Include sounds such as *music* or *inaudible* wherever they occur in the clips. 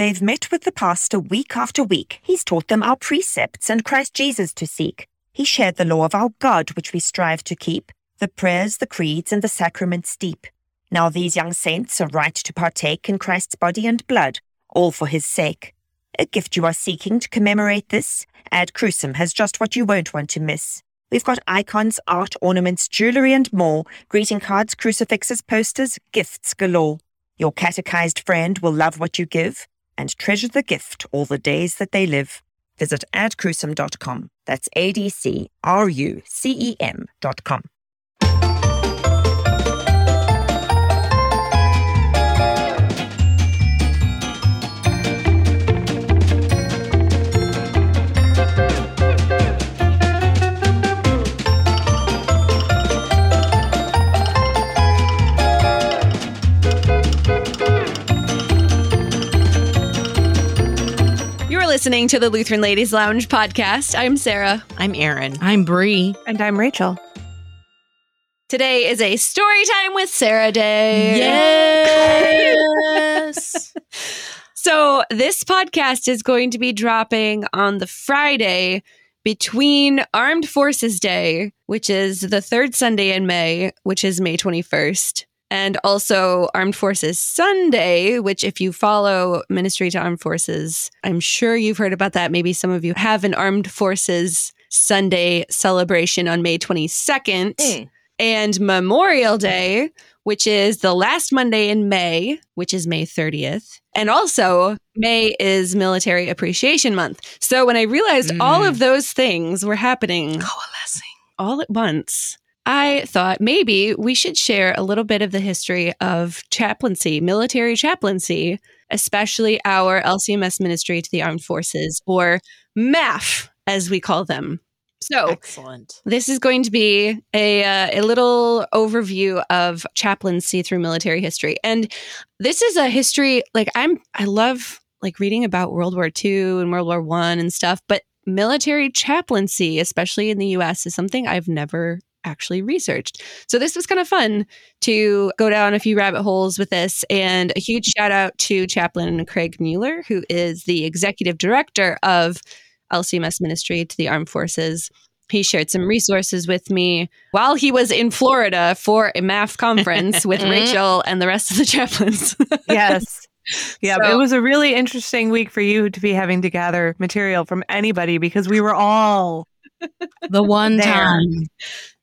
They've met with the pastor week after week. He's taught them our precepts and Christ Jesus to seek. He shared the law of our God, which we strive to keep, the prayers, the creeds, and the sacraments deep. Now these young saints are right to partake in Christ's body and blood, all for his sake. A gift you are seeking to commemorate this? Ad Crucem has just what you won't want to miss. We've got icons, art, ornaments, jewelry, and more, greeting cards, crucifixes, posters, gifts galore. Your catechized friend will love what you give and treasure the gift all the days that they live. Visit adcrucem.com. That's A D C R U C E M.com. listening to the Lutheran Ladies Lounge podcast. I'm Sarah. I'm Erin. I'm Bree. And I'm Rachel. Today is a story time with Sarah day. Yes. *laughs* So, this podcast is going to be dropping on the Friday between Armed Forces Day, which is the third Sunday in May, which is May 21st, and also Armed Forces Sunday, which, if you follow Ministry to Armed Forces, I'm sure you've heard about that. Maybe some of you have an Armed Forces Sunday celebration on May 22nd, Mm. and Memorial Day, which is the last Monday in May, which is May 30th. And also, May is Military Appreciation Month. So when I realized all Mm. of those things were happening Coalescing. all at once, I thought maybe we should share a little bit of the history of chaplaincy, military chaplaincy, especially our LCMS ministry to the armed forces, or MAF, as we call them. So, Excellent. this is going to be a uh, a little overview of chaplaincy through military history, and this is a history like I'm I love like reading about World War II and World War One and stuff, but military chaplaincy, especially in the U.S., is something I've never actually researched. So this was kind of fun to go down a few rabbit holes with this. And a huge shout out to Chaplain Craig Muehler, who is the executive director of LCMS Ministry to the Armed Forces. He shared some resources with me while he was in Florida for a MAF conference with mm-hmm. Rachel and the rest of the chaplains. *laughs* Yes. Yeah, So- it was a really interesting week for you to be having to gather material from anybody because we were all the one There. time.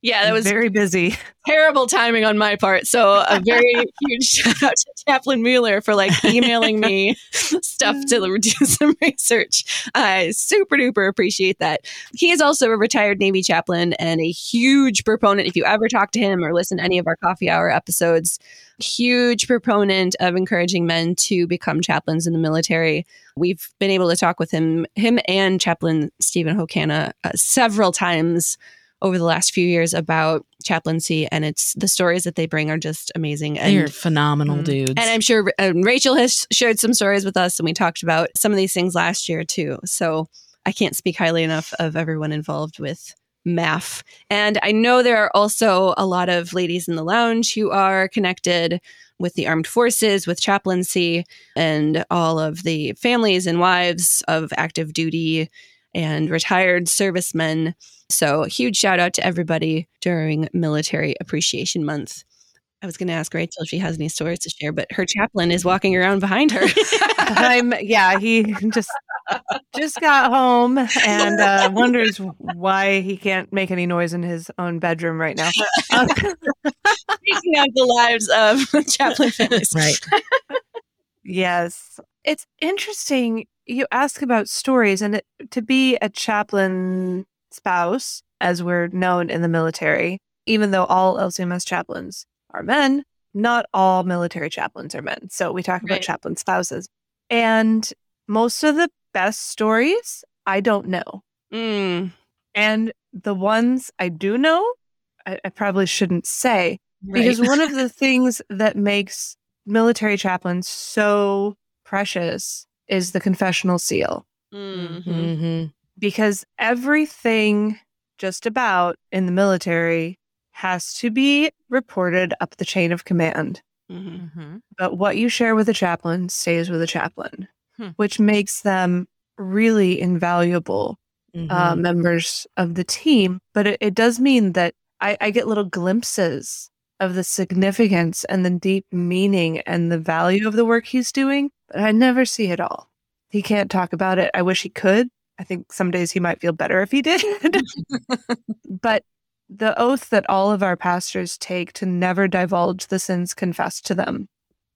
Yeah, that was very busy. *laughs* terrible timing on my part. So a very *laughs* huge shout out to Chaplain Muehler for like emailing me *laughs* stuff to do some research. I super duper appreciate that. He is also a retired Navy chaplain and a huge proponent. If you ever talk to him or listen to any of our coffee hour episodes, huge proponent of encouraging men to become chaplains in the military. We've been able to talk with him, him and Chaplain Stephen Hokana uh, several times over the last few years about chaplaincy, and it's the stories that they bring are just amazing. And They're phenomenal Mm. dudes. and I'm sure um, Rachel has shared some stories with us, and we talked about some of these things last year too. So I can't speak highly enough of everyone involved with MAF. And I know there are also a lot of ladies in the lounge who are connected with the armed forces, with chaplaincy, and all of the families and wives of active duty and retired servicemen. So, huge shout out to everybody during Military Appreciation Month. I was going to ask Rachel if she has any stories to share, but her chaplain is walking around behind her. *laughs* I'm yeah, he just just got home and uh, wonders why he can't make any noise in his own bedroom right now. Um, *laughs* Speaking of the lives of *laughs* chaplain families. right. yes, it's interesting. You ask about stories, and it, to be a chaplain spouse, as we're known in the military, even though all LCMS chaplains are men, not all military chaplains are men. So we talk about Right. chaplain spouses, and most of the best stories I don't know. Mm, And the ones I do know, I, I probably shouldn't say right. because one of *laughs* the things that makes military chaplains so precious is the confessional seal. Mhm. hmm Because everything just about in the military has to be reported up the chain of command. Mhm. But what you share with a chaplain stays with a chaplain. Hmm. which makes them really invaluable Mm-hmm. uh, members of the team. But it, it does mean that I, I get little glimpses of the significance and the deep meaning and the value of the work he's doing, but I never see it all. He can't talk about it. I wish he could. I think some days he might feel better if he did. *laughs* but the oath that all of our pastors take to never divulge the sins confessed to them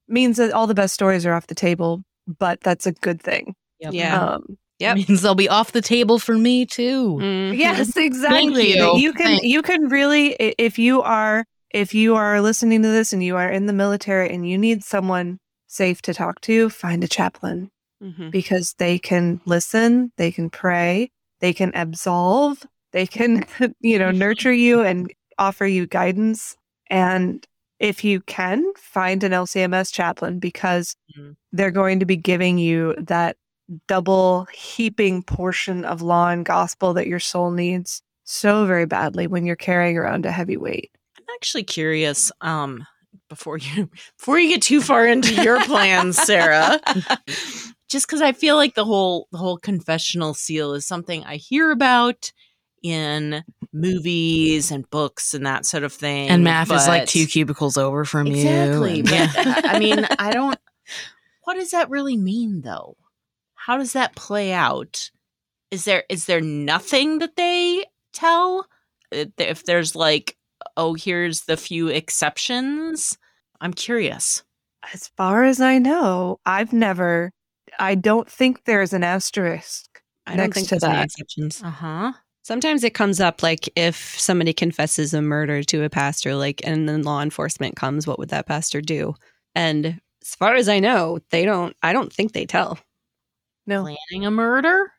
means that all the best stories are off the table, but that's a good thing. Yep. Yeah. Um, Yep. Means they'll be off the table for me too. Mhm. Yes, exactly. you. You can Thanks. you can really if you are if you are listening to this and you are in the military and you need someone safe to talk to, find a chaplain Mhm. because they can listen, they can pray, they can absolve, they can *laughs* you know nurture you and offer you guidance and if you can find an LCMS chaplain because Mhm. they're going to be giving you that double heaping portion of law and gospel that your soul needs so very badly when you're carrying around a heavy weight. I'm actually curious. Um, before you *laughs* before you get too far into your plans, Sarah, *laughs* just because I feel like the whole the whole confessional seal is something I hear about in movies and books and that sort of thing. And MAF is like two cubicles over from exactly. you. But and- *laughs* I mean, I don't. What does that really mean, though? How does that play out? Is there is there nothing that they tell? If there's like, oh, here's the few exceptions. I'm curious. As far as I know, I've never I don't think there's an asterisk I don't think to there's that. exceptions. Uh huh. Sometimes it comes up like if somebody confesses a murder to a pastor, like, and then law enforcement comes, what would that pastor do? And as far as I know, they don't, I don't think they tell. No. Planning a murder.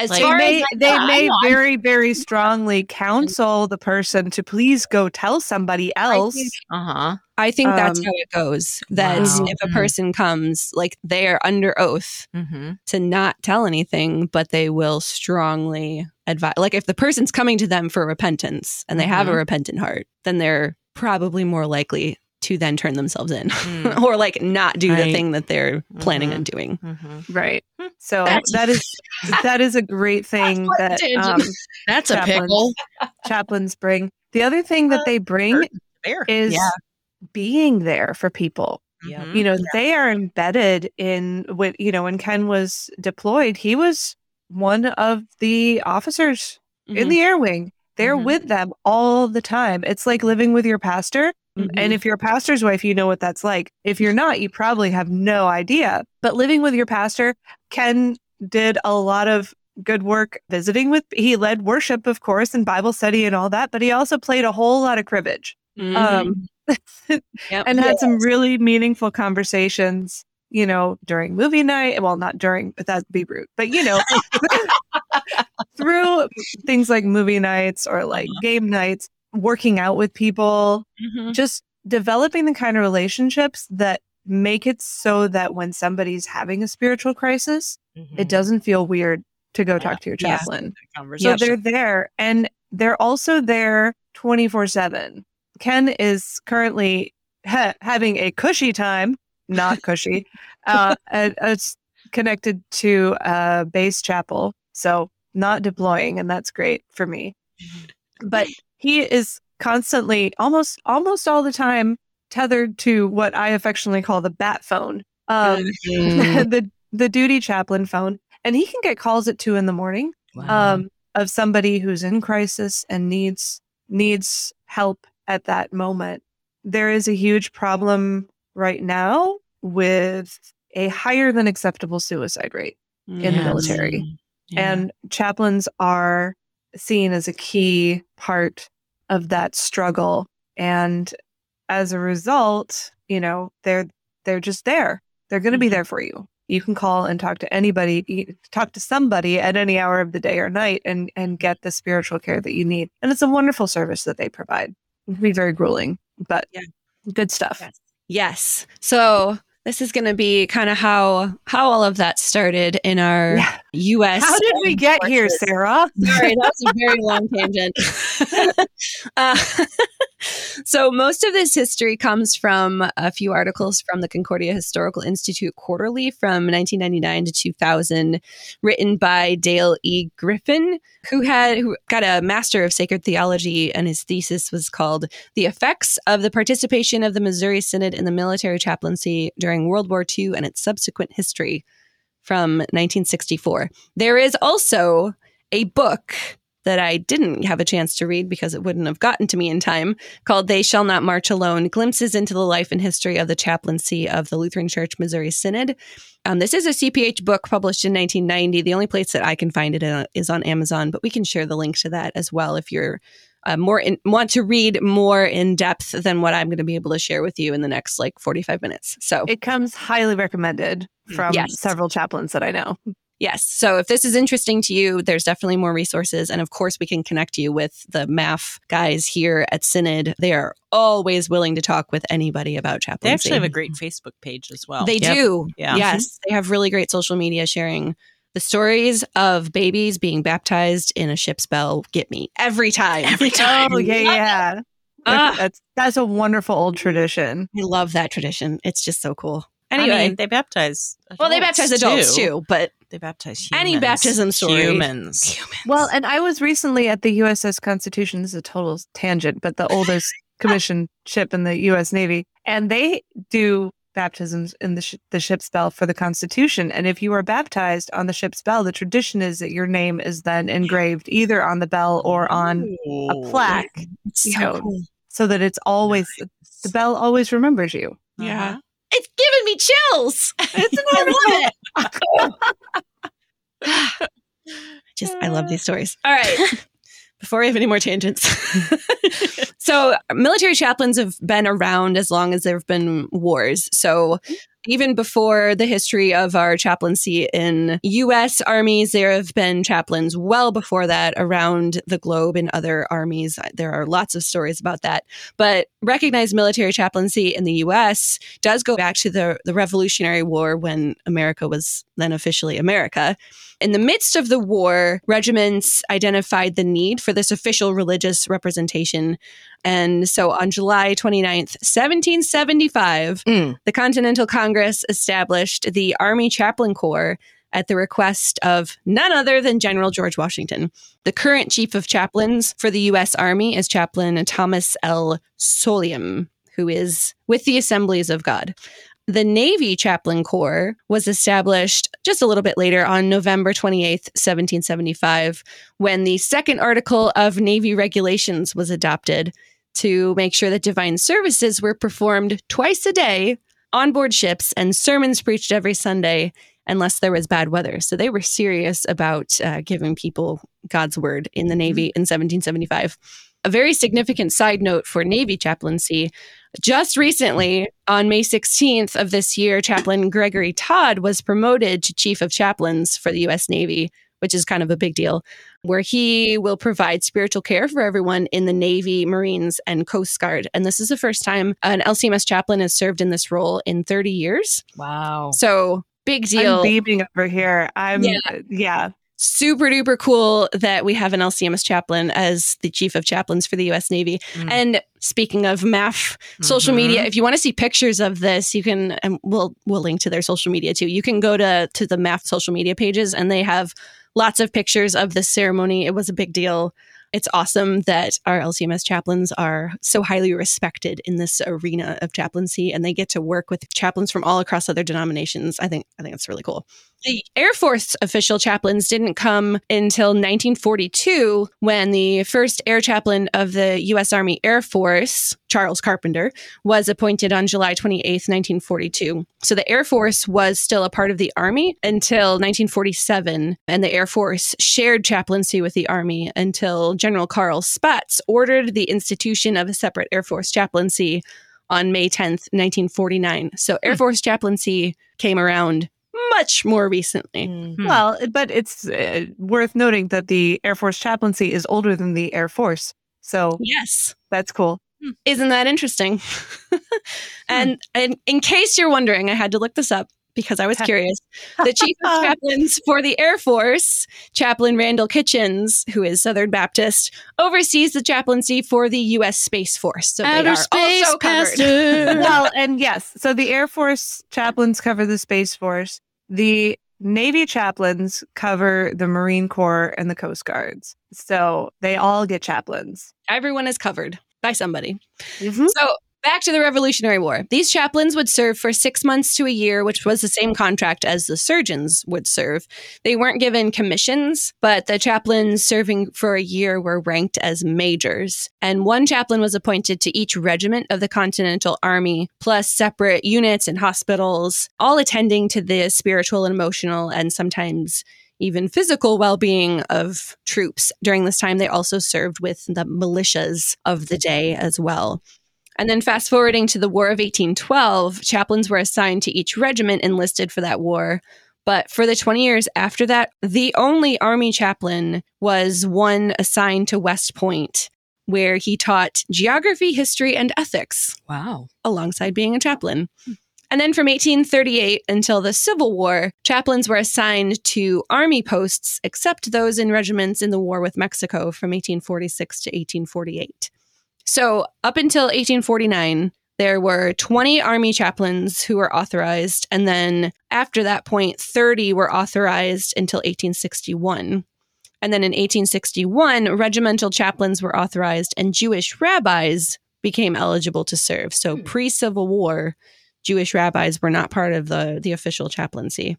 As Like- They far may as they may know, I'm- very *laughs* very strongly counsel the person to please go tell somebody else. Uh huh. I think that's Um, how it goes. That Wow. if a Mhm. person comes, like they are under oath Mm-hmm. to not tell anything, but they will strongly advise. Like if the person's coming to them for repentance and they have a Mhm. repentant heart, then they're probably more likely to then turn themselves in Mm. *laughs* or like not do the thing that they're planning Mhm. on doing. Mm-hmm. Right. So That's- that is *laughs* that is a great thing quite that um, *laughs* That's a Chaplains. pickle. chaplains bring. The other thing that they bring Fair. is Yeah. being there for people. You know, they are embedded in when you know when Ken was deployed, he was one of the officers in Mhm. the air wing. They're Mhm. with them all the time. It's like living with your pastor. Mhm. And if you're a pastor's wife, you know what that's like. If you're not, you probably have no idea. But living with your pastor, Ken did a lot of good work visiting with he led worship of course and bible study and all that but he also played a whole lot of cribbage Mhm. um *laughs* Yep. and had some really meaningful conversations you know during movie night well not during but that'd be rude but you know *laughs* through things like movie nights or like *laughs* game nights working out with people Mhm. just developing the kind of relationships that make it so that when somebody's having a spiritual crisis it doesn't feel weird to go talk to your Yeah. so they're there and they're also there 24 7 ken is currently ha- having a cushy time not cushy *laughs* uh connected to a base chapel so not deploying and that's great for me. But he is constantly almost almost all the time tethered to what i affectionately call the bat phone um Mm. *laughs* the the duty chaplain phone and he can get calls at two in the morning Wow. um, of somebody who's in crisis and needs needs help at that moment. There is a huge problem right now with a higher than acceptable suicide rate, in the military. Yeah. and chaplains are seen as a key part of that struggle. And as a result, you know, they're they're just there. They're going to be Mhm. there for you. You can call and talk to anybody, talk to somebody at any hour of the day or night and and get the spiritual care that you need. And it's a wonderful service that they provide. It can be very grueling, but Yeah. good stuff. Yes. Yes. So this is going to be kind of how how all of that started in our Yeah. U.S. How did we get here. Sarah? Sorry, that was a very long *laughs* tangent. *laughs* uh, *laughs* so most of this history comes from a few articles from the Concordia Historical Institute Quarterly from 1999 to 2000, written by Dale E. Griffin, who had who got a Master of Sacred Theology, and his thesis was called "The Effects of the Participation of the Missouri Synod in the Military Chaplaincy During World War II and Its Subsequent History." From 1964. There is also a book that I didn't have a chance to read because it wouldn't have gotten to me in time called They Shall Not March Alone Glimpses into the Life and History of the Chaplaincy of the Lutheran Church Missouri Synod. Um, this is a CPH book published in 1990. The only place that I can find it uh, is on Amazon, but we can share the link to that as well if you're uh, more in, want to read more in depth than what I'm going to be able to share with you in the next like 45 minutes. So It comes highly recommended from Yes. several chaplains that I know. Yes. So if this is interesting to you, there's definitely more resources. And of course, we can connect you with the MAF guys here at Synod. They are always willing to talk with anybody about chaplaincy. They actually have a great Facebook page as well. They Yep. do. Yeah. Yes. They have really great social media sharing. The stories of babies being baptized in a ship's bell get me every time. Every *laughs* time. Oh yeah, yeah. Ah. That's that's a wonderful old tradition. I love that tradition. It's just so cool. I Anyway, mean, they baptize. well, they baptize adults too, but They baptize humans. Any baptism story. Humans. Well, and I was recently at the USS Constitution. This is a total tangent, but the oldest *laughs* commissioned ship in the U.S. Navy, and they do baptisms in the, sh- the ship's bell for the Constitution. And if you are baptized on the ship's bell, the tradition is that your name is then engraved either on the bell or on a plaque, it's You so know, cool. so that it's always the bell always remembers you. Uh-huh. Yeah. It's giving me chills. Isn't *laughs* I love it. Just I love these stories. All right. *laughs* Before we have any more tangents. *laughs* so military chaplains have been around as long as there have been wars. So even before the history of our chaplaincy in US armies, there have been chaplains well before that around the globe in other armies. There are lots of stories about that. But recognized military chaplaincy in the US does go back to the, the Revolutionary War when America was then officially America. In the midst of the war, regiments identified the need for this official religious representation. And so on July 29th, 1775, Mm. the Continental Congress established the Army Chaplain Corps at the request of none other than General George Washington. The current chief of chaplains for the U.S. Army is Chaplain Thomas L. Solhjem, who is with the Assemblies of God. The Navy Chaplain Corps was established just a little bit later on November 28th, 1775, when the second article of Navy regulations was adopted to make sure that divine services were performed twice a day on board ships and sermons preached every Sunday unless there was bad weather. So they were serious about uh, giving people God's word in the Navy in 1775. A very significant side note for Navy chaplaincy just recently, on May 16th of this year, Chaplain Gregory Todd was promoted to Chief of Chaplains for the U.S. Navy, which is kind of a big deal, where he will provide spiritual care for everyone in the Navy, Marines, and Coast Guard. And this is the first time an LCMS chaplain has served in this role in 30 years. Wow. So, big deal. I'm beaming over here. I'm Yeah. yeah. Super duper cool that we have an LCMS chaplain as the chief of chaplains for the US Navy. Mm. And speaking of MAF social Mhm. media, if you want to see pictures of this, you can and we'll we'll link to their social media too. You can go to to the MAF social media pages and they have lots of pictures of this ceremony. It was a big deal. It's awesome that our LCMS chaplains are so highly respected in this arena of chaplaincy and they get to work with chaplains from all across other denominations. I think I think that's really cool. The Air Force official chaplains didn't come until 1942 when the first air chaplain of the U.S. Army Air Force, Charles Carpenter, was appointed on July 28, 1942. So the Air Force was still a part of the Army until 1947, and the Air Force shared chaplaincy with the Army until General Carl Spaatz ordered the institution of a separate Air Force chaplaincy on May 10th, 1949. So Air hmm. Force chaplaincy came around much more recently. Hmm. Well, but it's uh, worth noting that the Air Force chaplaincy is older than the Air Force. So Yes. that's cool. Isn't that interesting? *laughs* and, and in case you're wondering, I had to look this up because I was curious. The chief of *laughs* chaplains for the Air Force, Chaplain Randall Kitchens, who is Southern Baptist, oversees the chaplaincy for the U.S. Space Force. So they Outer are space also covered. pastor. *laughs* well, and yes, so the Air Force chaplains cover the Space Force. The Navy chaplains cover the Marine Corps and the Coast Guards. So they all get chaplains. Everyone is covered by somebody. Mhm. So back to the Revolutionary War. These chaplains would serve for six months to a year, which was the same contract as the surgeons would serve. They weren't given commissions, but the chaplains serving for a year were ranked as majors. And one chaplain was appointed to each regiment of the Continental Army, plus separate units and hospitals, all attending to the spiritual and emotional and sometimes even physical well being of troops. During this time, they also served with the militias of the day as well. And then fast forwarding to the War of 1812, chaplains were assigned to each regiment enlisted for that war. But for the 20 years after that, the only Army chaplain was one assigned to West Point, where he taught geography, history, and ethics Wow. alongside being a chaplain. And then from 1838 until the Civil War, chaplains were assigned to army posts, except those in regiments in the war with Mexico from 1846 to 1848. So, up until 1849, there were 20 army chaplains who were authorized. And then after that point, 30 were authorized until 1861. And then in 1861, regimental chaplains were authorized and Jewish rabbis became eligible to serve. So, hmm. pre Civil War, Jewish rabbis were not part of the, the official chaplaincy.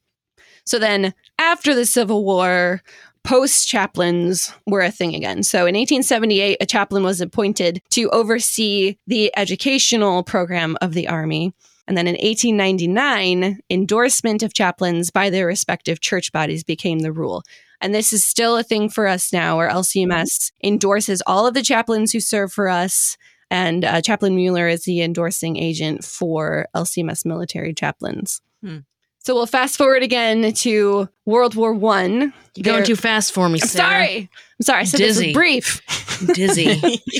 So then, after the Civil War, post chaplains were a thing again. So in 1878, a chaplain was appointed to oversee the educational program of the Army. And then in 1899, endorsement of chaplains by their respective church bodies became the rule. And this is still a thing for us now, where LCMS endorses all of the chaplains who serve for us. And uh, Chaplain Muehler is the endorsing agent for LCMS military chaplains. Hmm. So we'll fast forward again to World War One. You're going too fast for me, I'm Sarah. sorry. I'm sorry. I said this Dizzy. was brief. *laughs* Dizzy. *laughs*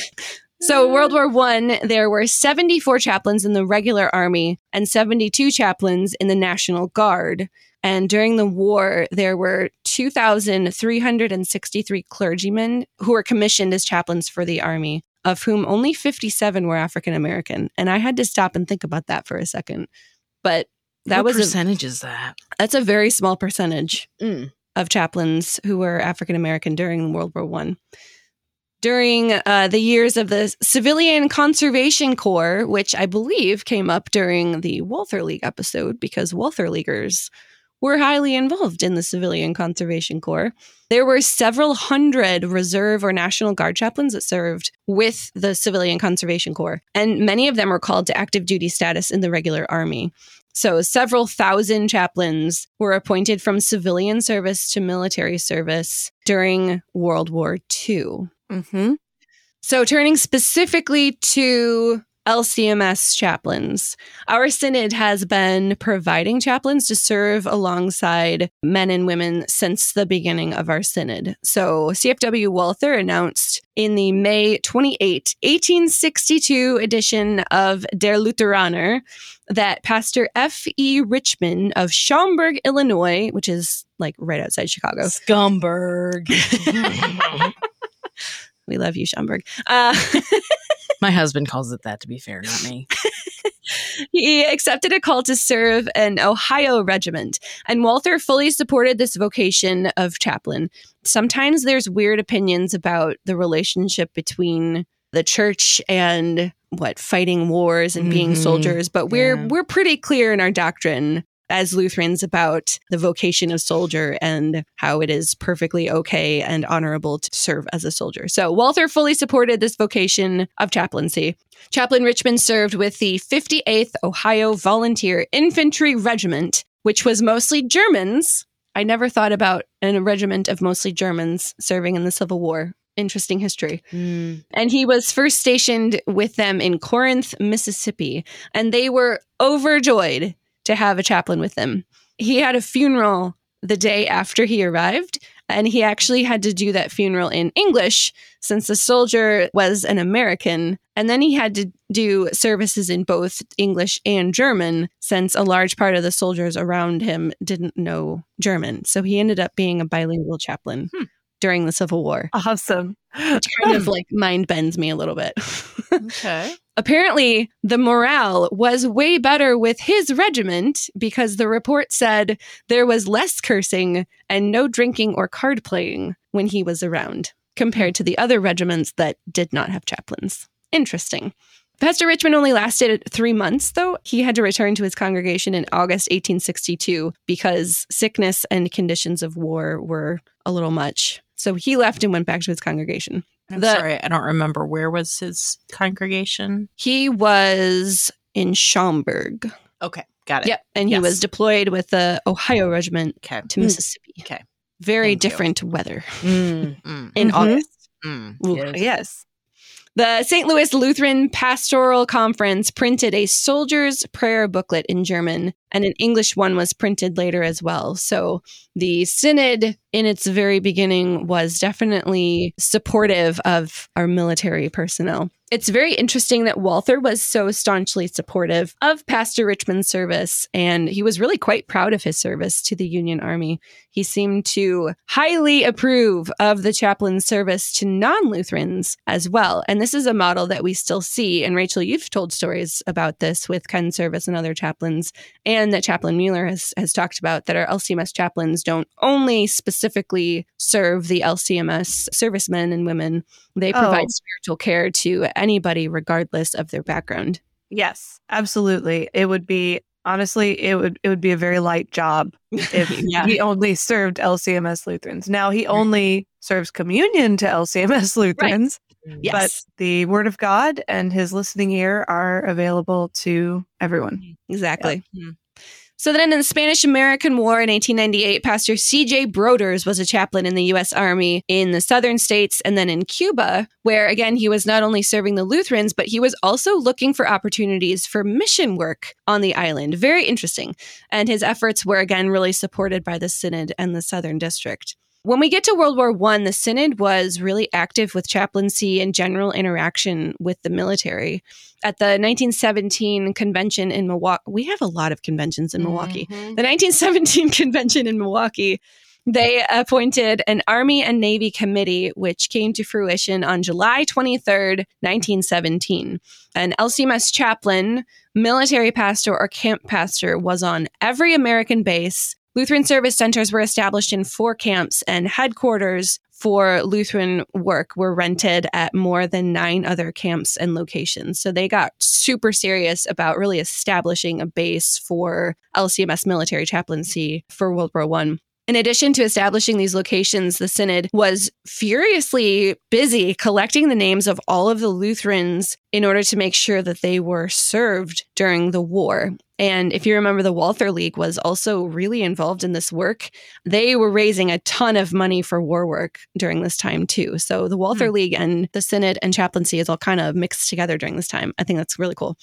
So World War One, there were 74 chaplains in the regular army and 72 chaplains in the National Guard. And during the war, there were 2,363 clergymen who were commissioned as chaplains for the army, of whom only 57 were African American. And I had to stop and think about that for a second. But that what was a, percentage is that? that's a very small percentage Mm. of chaplains who were African American during World War One. During uh, the years of the Civilian Conservation Corps, which I believe came up during the Walther League episode, because Walther Leaguers were highly involved in the Civilian Conservation Corps. There were several hundred reserve or National Guard chaplains that served with the Civilian Conservation Corps, and many of them were called to active duty status in the regular army. So, several thousand chaplains were appointed from civilian service to military service during World War II. Mm-hmm. So, turning specifically to LCMS chaplains, our synod has been providing chaplains to serve alongside men and women since the beginning of our synod. So, CFW Walther announced in the May 28, 1862 edition of Der Lutheraner that Pastor F.E. Richmond of Schaumburg, Illinois, which is like right outside Chicago, Scumberg. *laughs* *laughs* we love you, Schaumburg. Uh, *laughs* My husband calls it that, to be fair, not me. *laughs* he accepted a call to serve an Ohio regiment, and Walther fully supported this vocation of chaplain. Sometimes there's weird opinions about the relationship between the church and what fighting wars and being Mhm. soldiers, but we're Yeah. we're pretty clear in our doctrine as Lutherans about the vocation of soldier and how it is perfectly okay and honorable to serve as a soldier. So Walther fully supported this vocation of chaplaincy. Chaplain Richmond served with the 58th Ohio Volunteer Infantry Regiment, which was mostly Germans. I never thought about a regiment of mostly Germans serving in the Civil War. Interesting history. Mm. And he was first stationed with them in Corinth, Mississippi, and they were overjoyed to have a chaplain with them. He had a funeral the day after he arrived, And he actually had to do that funeral in English since the soldier was an American. And then he had to do services in both English and German since a large part of the soldiers around him didn't know German. So he ended up being a bilingual chaplain Hmm. during the Civil War, Awesome. which kind of like mind bends me a little bit. *laughs* Okay. *laughs* Apparently, the morale was way better with his regiment because the report said there was less cursing and no drinking or card playing when he was around compared to the other regiments that did not have chaplains. Interesting. Pastor Richmond only lasted three months, though. He had to return to his congregation in August 1862 because sickness and conditions of war were a little much. So he left and went back to his congregation. I'm The- sorry, I don't remember where was his congregation. He was in Schaumburg. Okay, got it. Yep. And he was deployed with the Ohio Regiment Okay. to Mm. Mississippi. Okay. Very Thank you. different weather Mm. Mm, in Mhm. August. mm. Ooh. Yes. Yes. The St. Louis Lutheran Pastoral Conference printed a soldier's prayer booklet in German, and an English one was printed later as well. So the synod, in its very beginning, was definitely supportive of our military personnel. It's very interesting that Walther was so staunchly supportive of Pastor Richmond's service, and he was really quite proud of his service to the Union Army. He seemed to highly approve of the chaplain's service to non Lutherans as well. And this is a model that we still see. And Rachel, you've told stories about this with Ken's service and other chaplains, and that Chaplain Muehler has, has talked about that our LCMS chaplains don't only specifically serve the LCMS servicemen and women, they oh. provide Oh. spiritual care to anybody, regardless of their background. Yes, absolutely. It would be honestly, it would it would be a very light job *laughs* if Yeah. he only served LCMS Lutherans. Now he only serves communion to LCMS Lutherans, Yes. but the Word of God and his listening ear are available to everyone. Exactly. Mm. So then in the Spanish American War in 1898, Pastor C.J. Broders was a chaplain in the U.S. Army in the southern states and then in Cuba, where again, he was not only serving the Lutherans, but he was also looking for opportunities for mission work on the island. Very interesting. And his efforts were again really supported by the Synod and the Southern District. When we get to World War One, the Synod was really active with chaplaincy and general interaction with the military. At the 1917 convention in Milwaukee, we have a lot of conventions in Milwaukee. Mhm. The 1917 *laughs* convention in Milwaukee, they appointed an Army and Navy committee, which came to fruition on July 23rd, 1917. An LCMS chaplain, military pastor, or camp pastor was on every American base. Lutheran service centers were established in four camps, and headquarters for Lutheran work were rented at more than nine other camps and locations. So they got super serious about really establishing a base for LCMS military chaplaincy for World War One. In addition to establishing these locations, the Synod was furiously busy collecting the names of all of the Lutherans in order to make sure that they were served during the war. And if you remember, the Walther League was also really involved in this work. They were raising a ton of money for war work during this time, too. So the Walther hmm. League and the Synod and chaplaincy is all kind of mixed together during this time. I think that's really cool.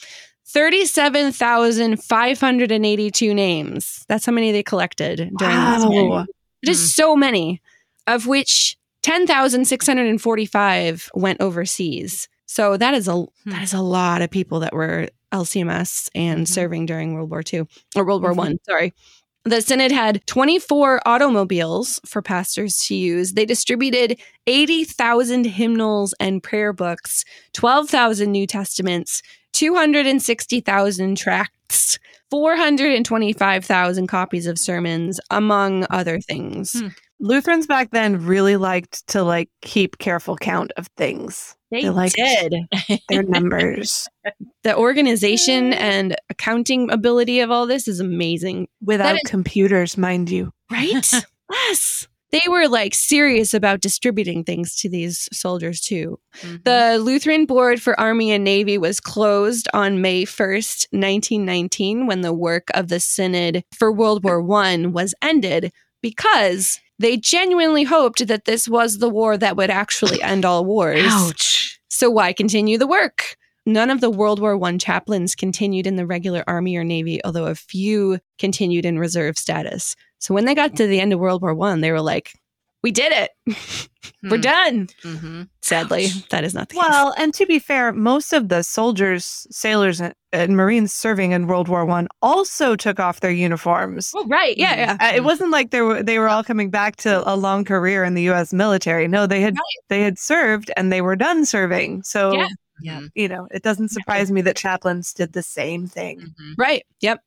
37,582 names. That's how many they collected during. Wow. It is so many, of which 10,645 went overseas. So that is a that is a lot of people that were LCMS and Mhm. serving during World War II or World War Mhm. One. Sorry. The Synod had 24 automobiles for pastors to use. They distributed 80,000 hymnals and prayer books, 12,000 New Testaments, 260,000 tracts, 425,000 copies of sermons, among other things. Hmm. Lutherans back then really liked to like keep careful count of things. They They liked did. their *laughs* numbers The organization and accounting ability of all this is amazing, without is- computers, mind you. right? *laughs* yes. They were like serious about distributing things to these soldiers too. Mhm. The Lutheran Board for Army and Navy was closed on May 1st, 1919, when the work of the Synod for World War I was ended because they genuinely hoped that this was the war that would actually end all wars. Ouch. So why continue the work? None of the World War I chaplains continued in the regular Army or Navy, although a few continued in reserve status. So when they got to the end of World War One, they were like, we did it. *laughs* We're Hmm. done. Mm-hmm. Sadly, that is not the case. Well, and to be fair, most of the soldiers, sailors, and, and Marines serving in World War One also took off their uniforms. Oh, right. Yeah, yeah. Uh, it wasn't like they were they were all coming back to a long career in the U.S. military. No, they had they had served and they were done serving. So Yeah. Yeah. you know, it doesn't surprise me that chaplains did the same thing. Mm-hmm. Right. Yep.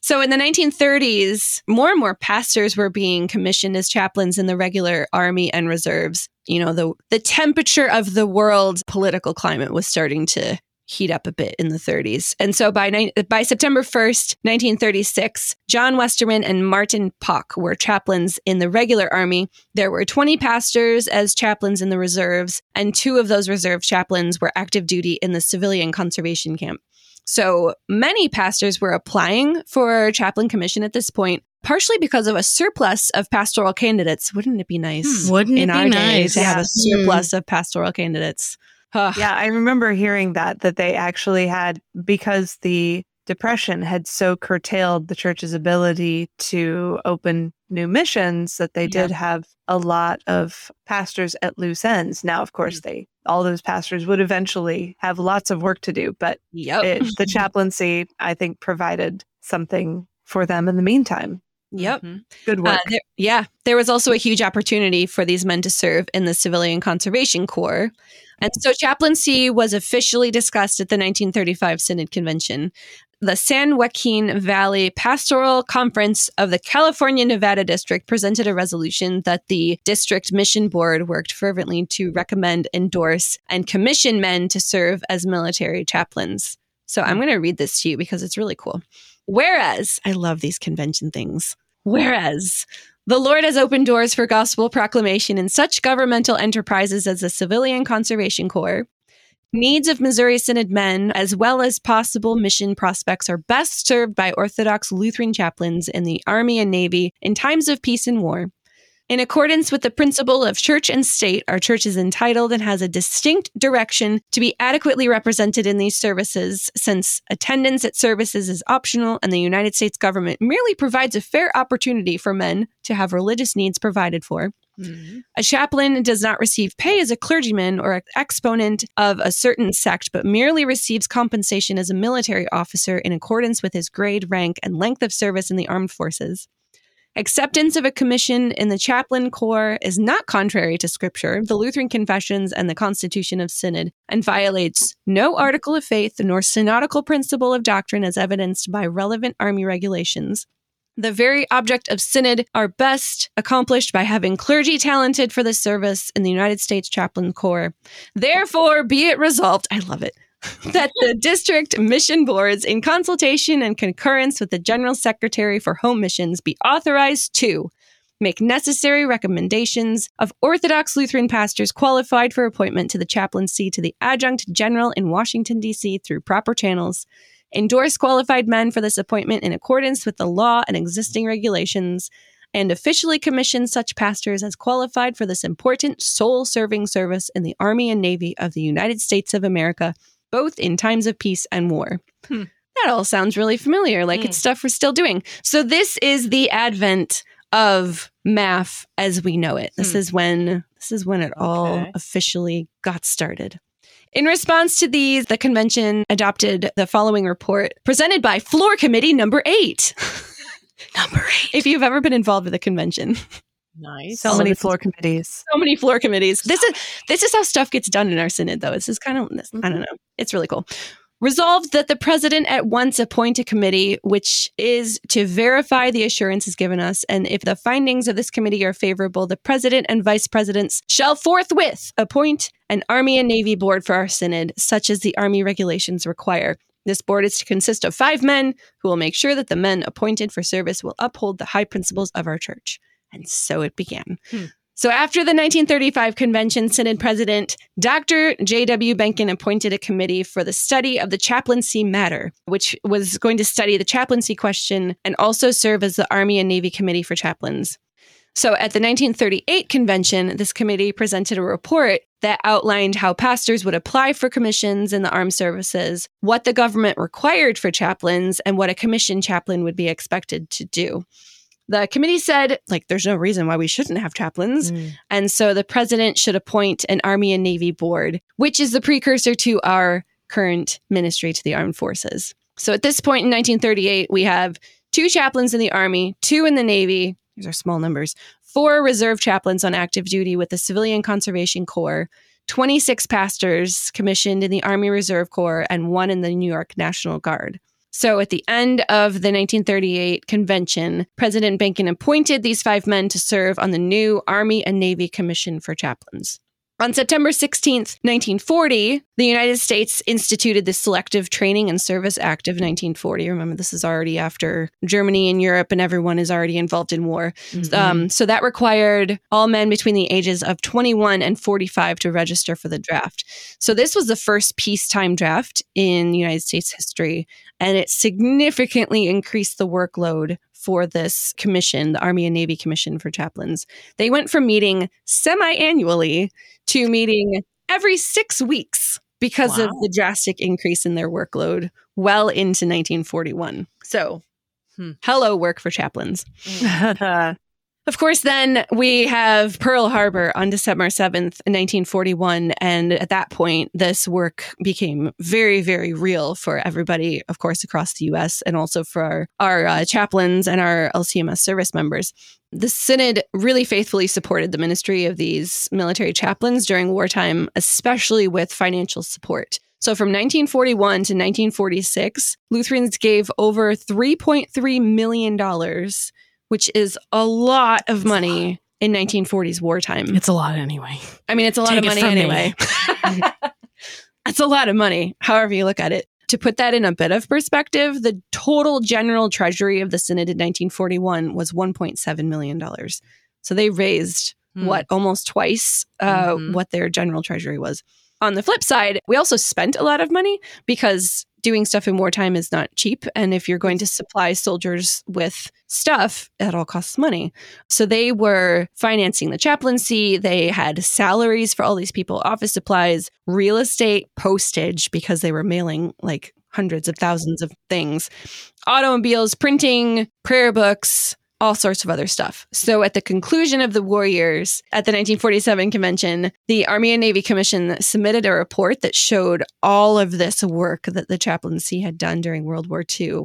So in the 1930s, more and more pastors were being commissioned as chaplains in the regular army and reserves. You know, the the temperature of the world's political climate was starting to heat up a bit in the 30s. And so by by September 1st, 1936, John Westerman and Martin Pock were chaplains in the regular army. There were 20 pastors as chaplains in the reserves, and two of those reserve chaplains were active duty in the civilian conservation camp. So many pastors were applying for chaplain commission at this point, partially because of a surplus of pastoral candidates. Wouldn't it be nice hmm. Wouldn't in it our be day nice? to have a Yeah. surplus hmm. of pastoral candidates? Ugh. Yeah, I remember hearing that that they actually had because the depression had so curtailed the church's ability to open new missions that they Yeah. did have a lot of pastors at loose ends. Now, of course, hmm. they all those pastors would eventually have lots of work to do, but Yep. it, the *laughs* chaplaincy, I think, provided something for them in the meantime. yep. Good work. Uh, there, yeah, there was also a huge opportunity for these men to serve in the Civilian Conservation Corps. And so chaplaincy was officially discussed at the 1935 Synod Convention. The San Joaquin Valley Pastoral Conference of the California Nevada District presented a resolution that the district mission board worked fervently to recommend, endorse, and commission men to serve as military chaplains. So I'm going to read this to you because it's really cool. Whereas, I love these convention things. Whereas, the Lord has opened doors for gospel proclamation in such governmental enterprises as the Civilian Conservation Corps. Needs of Missouri Synod men, as well as possible mission prospects, are best served by Orthodox Lutheran chaplains in the Army and Navy in times of peace and war. In accordance with the principle of church and state, our church is entitled and has a distinct direction to be adequately represented in these services, since attendance at services is optional and the United States government merely provides a fair opportunity for men to have religious needs provided for. Mm-hmm. A chaplain does not receive pay as a clergyman or an exponent of a certain sect, but merely receives compensation as a military officer in accordance with his grade, rank, and length of service in the armed forces. Acceptance of a commission in the chaplain corps is not contrary to Scripture, the Lutheran Confessions, and the Constitution of Synod, and violates no article of faith nor synodical principle of doctrine as evidenced by relevant Army regulations. The very object of synod are best accomplished by having clergy talented for the service in the United States Chaplain Corps. Therefore, be it resolved, I love it, that the *laughs* district mission boards, in consultation and concurrence with the General Secretary for Home Missions, be authorized to make necessary recommendations of Orthodox Lutheran pastors qualified for appointment to the chaplaincy to the adjunct general in Washington, D.C. through proper channels, endorse qualified men for this appointment in accordance with the law and existing regulations, and officially commission such pastors as qualified for this important soul serving service in the Army and Navy of the United States of America, both in times of peace and war. Hmm. That all sounds really familiar, like it's stuff we're still doing. So, this is the advent of MAF as we know it. This Hmm. is when this is when it all Okay. officially got started. In response to these, the convention adopted the following report presented by Floor Committee number eight. *laughs* number eight. If you've ever been involved with a convention, Nice. so all many of this floor committees. so many floor committees. This is this is how stuff gets done in our synod, though. This is kind of this, I mm-hmm. don't know. It's really cool. Resolved that the president at once appoint a committee which is to verify the assurances given us, and if the findings of this committee are favorable, the president and vice presidents shall forthwith appoint an Army and Navy board for our synod, such as the Army regulations require. This board is to consist of five men who will make sure that the men appointed for service will uphold the high principles of our church. And so it began. Hmm. So after the 1935 convention, Synod President Dr. J.W. Behnken appointed a committee for the study of the chaplaincy matter, which was going to study the chaplaincy question and also serve as the Army and Navy Committee for Chaplains. So at the 1938 convention, this committee presented a report that outlined how pastors would apply for commissions in the armed services, what the government required for chaplains, and what a commissioned chaplain would be expected to do. The committee said, like, there's no reason why we shouldn't have chaplains. Mm. And so the president should appoint an Army and Navy board, which is the precursor to our current ministry to the armed forces. So at this point in 1938, we have two chaplains in the Army, two in the Navy. These are small numbers. Four reserve chaplains on active duty with the Civilian Conservation Corps, 26 pastors commissioned in the Army Reserve Corps, and one in the New York National Guard. So at the end of the 1938 convention, President Behnken appointed these five men to serve on the new Army and Navy Commission for Chaplains. On September 16th, 1940, the United States instituted the Selective Training and Service Act of 1940. Remember, this is already after Germany and Europe, and everyone is already involved in war. Mm-hmm. Um, so that required all men between the ages of 21 and 45 to register for the draft. So this was the first peacetime draft in United States history, and it significantly increased the workload for this commission, the Army and Navy Commission for Chaplains. They went from meeting semi annually to meeting every six weeks because of the drastic increase in their workload well into 1941. So, Hmm. hello, work for chaplains. *laughs* *laughs* Of course, then we have Pearl Harbor on December 7th, 1941. And at that point, this work became very, very real for everybody, of course, across the US and also for our, our uh, chaplains and our LCMS service members. The Synod really faithfully supported the ministry of these military chaplains during wartime, especially with financial support. So from 1941 to 1946, Lutherans gave over $3.3 million which is a lot of money in 1940s wartime. It's a lot anyway. I mean, it's a lot Take of money anyway. *laughs* *laughs* That's a lot of money, however you look at it. To put that in a bit of perspective, the total general treasury of the Synod in 1941 was $1.7 million. So they raised Hmm. what almost twice uh, Mhm. what their general treasury was. On the flip side, we also spent a lot of money because doing stuff in wartime is not cheap. And if you're going to supply soldiers with stuff, it all costs money. So they were financing the chaplaincy. They had salaries for all these people, office supplies, real estate, postage, because they were mailing like hundreds of thousands of things, automobiles, printing, prayer books, all sorts of other stuff. So at the conclusion of the war years at the 1947 convention, the Army and Navy Commission submitted a report that showed all of this work that the chaplaincy had done during World War II.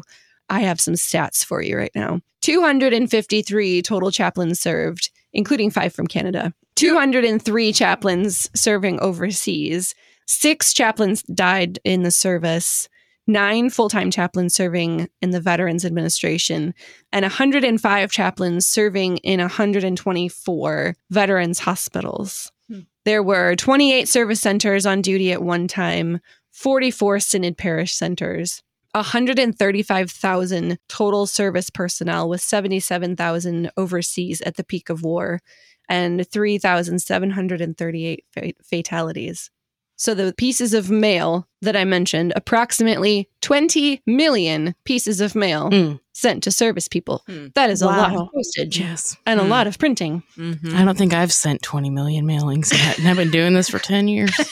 I have some stats for you right now. 253 total chaplains served, including five from Canada. 203 chaplains serving overseas. Six chaplains died in the service. Nine full time chaplains serving in the Veterans Administration, and 105 chaplains serving in 124 veterans hospitals. Hmm. There were 28 service centers on duty at one time, 44 Synod parish centers, 135,000 total service personnel, with 77,000 overseas at the peak of war, and 3,738 fatalities. So the pieces of mail that I mentioned, approximately 20 million pieces of mail Mm. sent to service people. Hmm. That is a lot of postage Yes. and a Hmm. lot of printing. Mhm. I don't think I've sent 20 million mailings yet. And I've been doing this for 10 years. *laughs*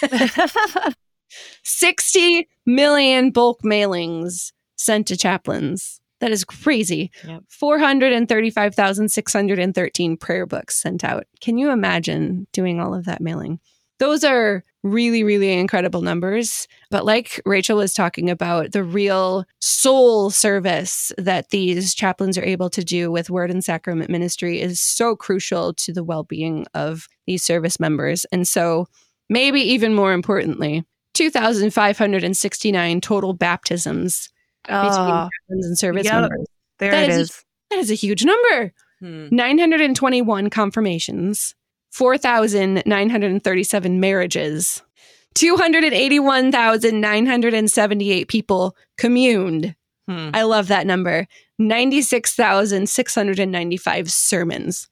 60 million bulk mailings sent to chaplains. That is crazy. Yep. 435,613 prayer books sent out. Can you imagine doing all of that mailing? Those are really, really incredible numbers. But like Rachel was talking about, the real soul service that these chaplains are able to do with word and sacrament ministry is so crucial to the well being of these service members. And so, maybe even more importantly, 2,569 total baptisms between Oh, chaplains and service yep. members. there That it is- is. That is a huge number. Hmm. 921 confirmations, 4,937 marriages, 281,978 people communed. Hmm. I love that number. 96,695 sermons. It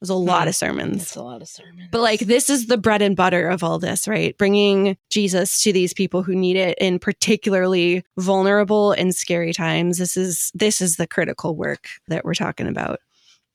was a lot of sermons. That's a lot of sermons. But like this is the bread and butter of all this, right? Bringing Jesus to these people who need it in particularly vulnerable and scary times. This is this is the critical work that we're talking about.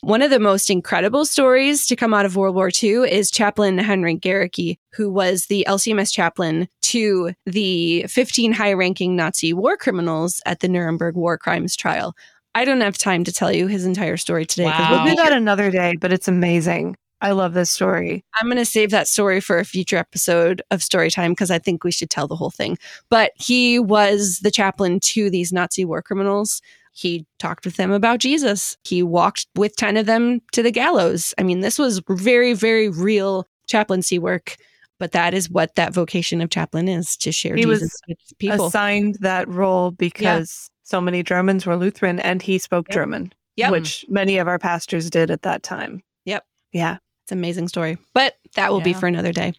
One of the most incredible stories to come out of World War II is Chaplain Henry Gerecke, who was the LCMS chaplain to the 15 high ranking Nazi war criminals at the Nuremberg war crimes trial. I don't have time to tell you his entire story today. 'cause Wow. We'll do that another day, but it's amazing. I love this story. I'm going to save that story for a future episode of Storytime because I think we should tell the whole thing. But he was the chaplain to these Nazi war criminals. He talked with them about Jesus. He walked with 10 of them to the gallows. I mean, this was very, very real chaplaincy work. But that is what that vocation of chaplain is to share He Jesus was with people. He assigned that role because so many Germans were Lutheran and he spoke Yep. German, Yep. which many of our pastors did at that time. Yep. Yeah. It's an amazing story, but that will be for another day.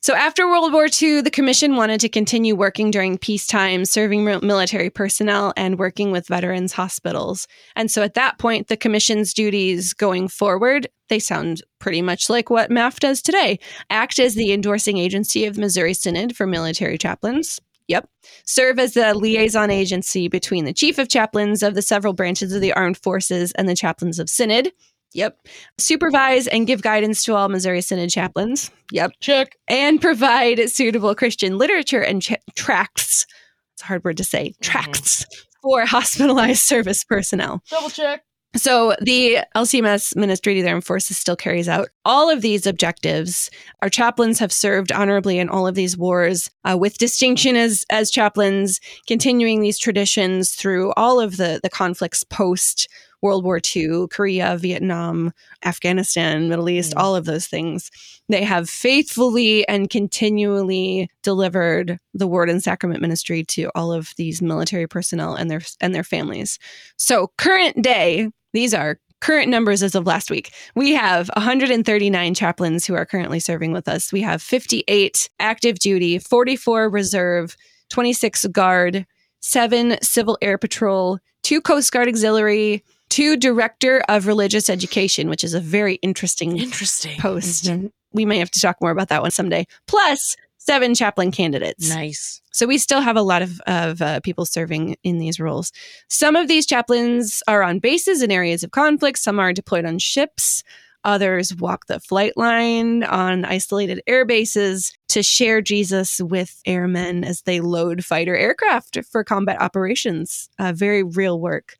So after World War II, the commission wanted to continue working during peacetime, serving military personnel and working with veterans hospitals. And so at that point, the commission's duties going forward, they sound pretty much like what MAF does today. Act as the endorsing agency of the Missouri Synod for military chaplains. Yep. Serve as the liaison agency between the chief of chaplains of the several branches of the armed forces and the chaplains of Synod. Yep. Supervise and give guidance to all Missouri Synod chaplains. Yep. Check. And provide suitable Christian literature and ch- tracts. It's a hard word to say. Tracts for hospitalized *laughs* service personnel. Double check. So the LCMS Ministry to the Armed Forces still carries out all of these objectives. Our chaplains have served honorably in all of these wars uh, with distinction as as chaplains, continuing these traditions through all of the the conflicts post World War II, Korea, Vietnam, Afghanistan, Middle East, Mm. all of those things. They have faithfully and continually delivered the word and sacrament ministry to all of these military personnel and their and their families. So current day, these are current numbers as of last week. We have 139 chaplains who are currently serving with us. We have 58 active duty, 44 reserve, 26 guard, 7 civil air patrol, 2 coast guard auxiliary, 2 director of religious education, which is a very interesting Interesting. post. Mhm. We may have to talk more about that one someday. Plus 7 chaplain candidates. Nice. So we still have a lot of, of uh, people serving in these roles. Some of these chaplains are on bases in areas of conflict, some are deployed on ships. Others walk the flight line on isolated air bases to share Jesus with airmen as they load fighter aircraft for combat operations. Uh, very real work.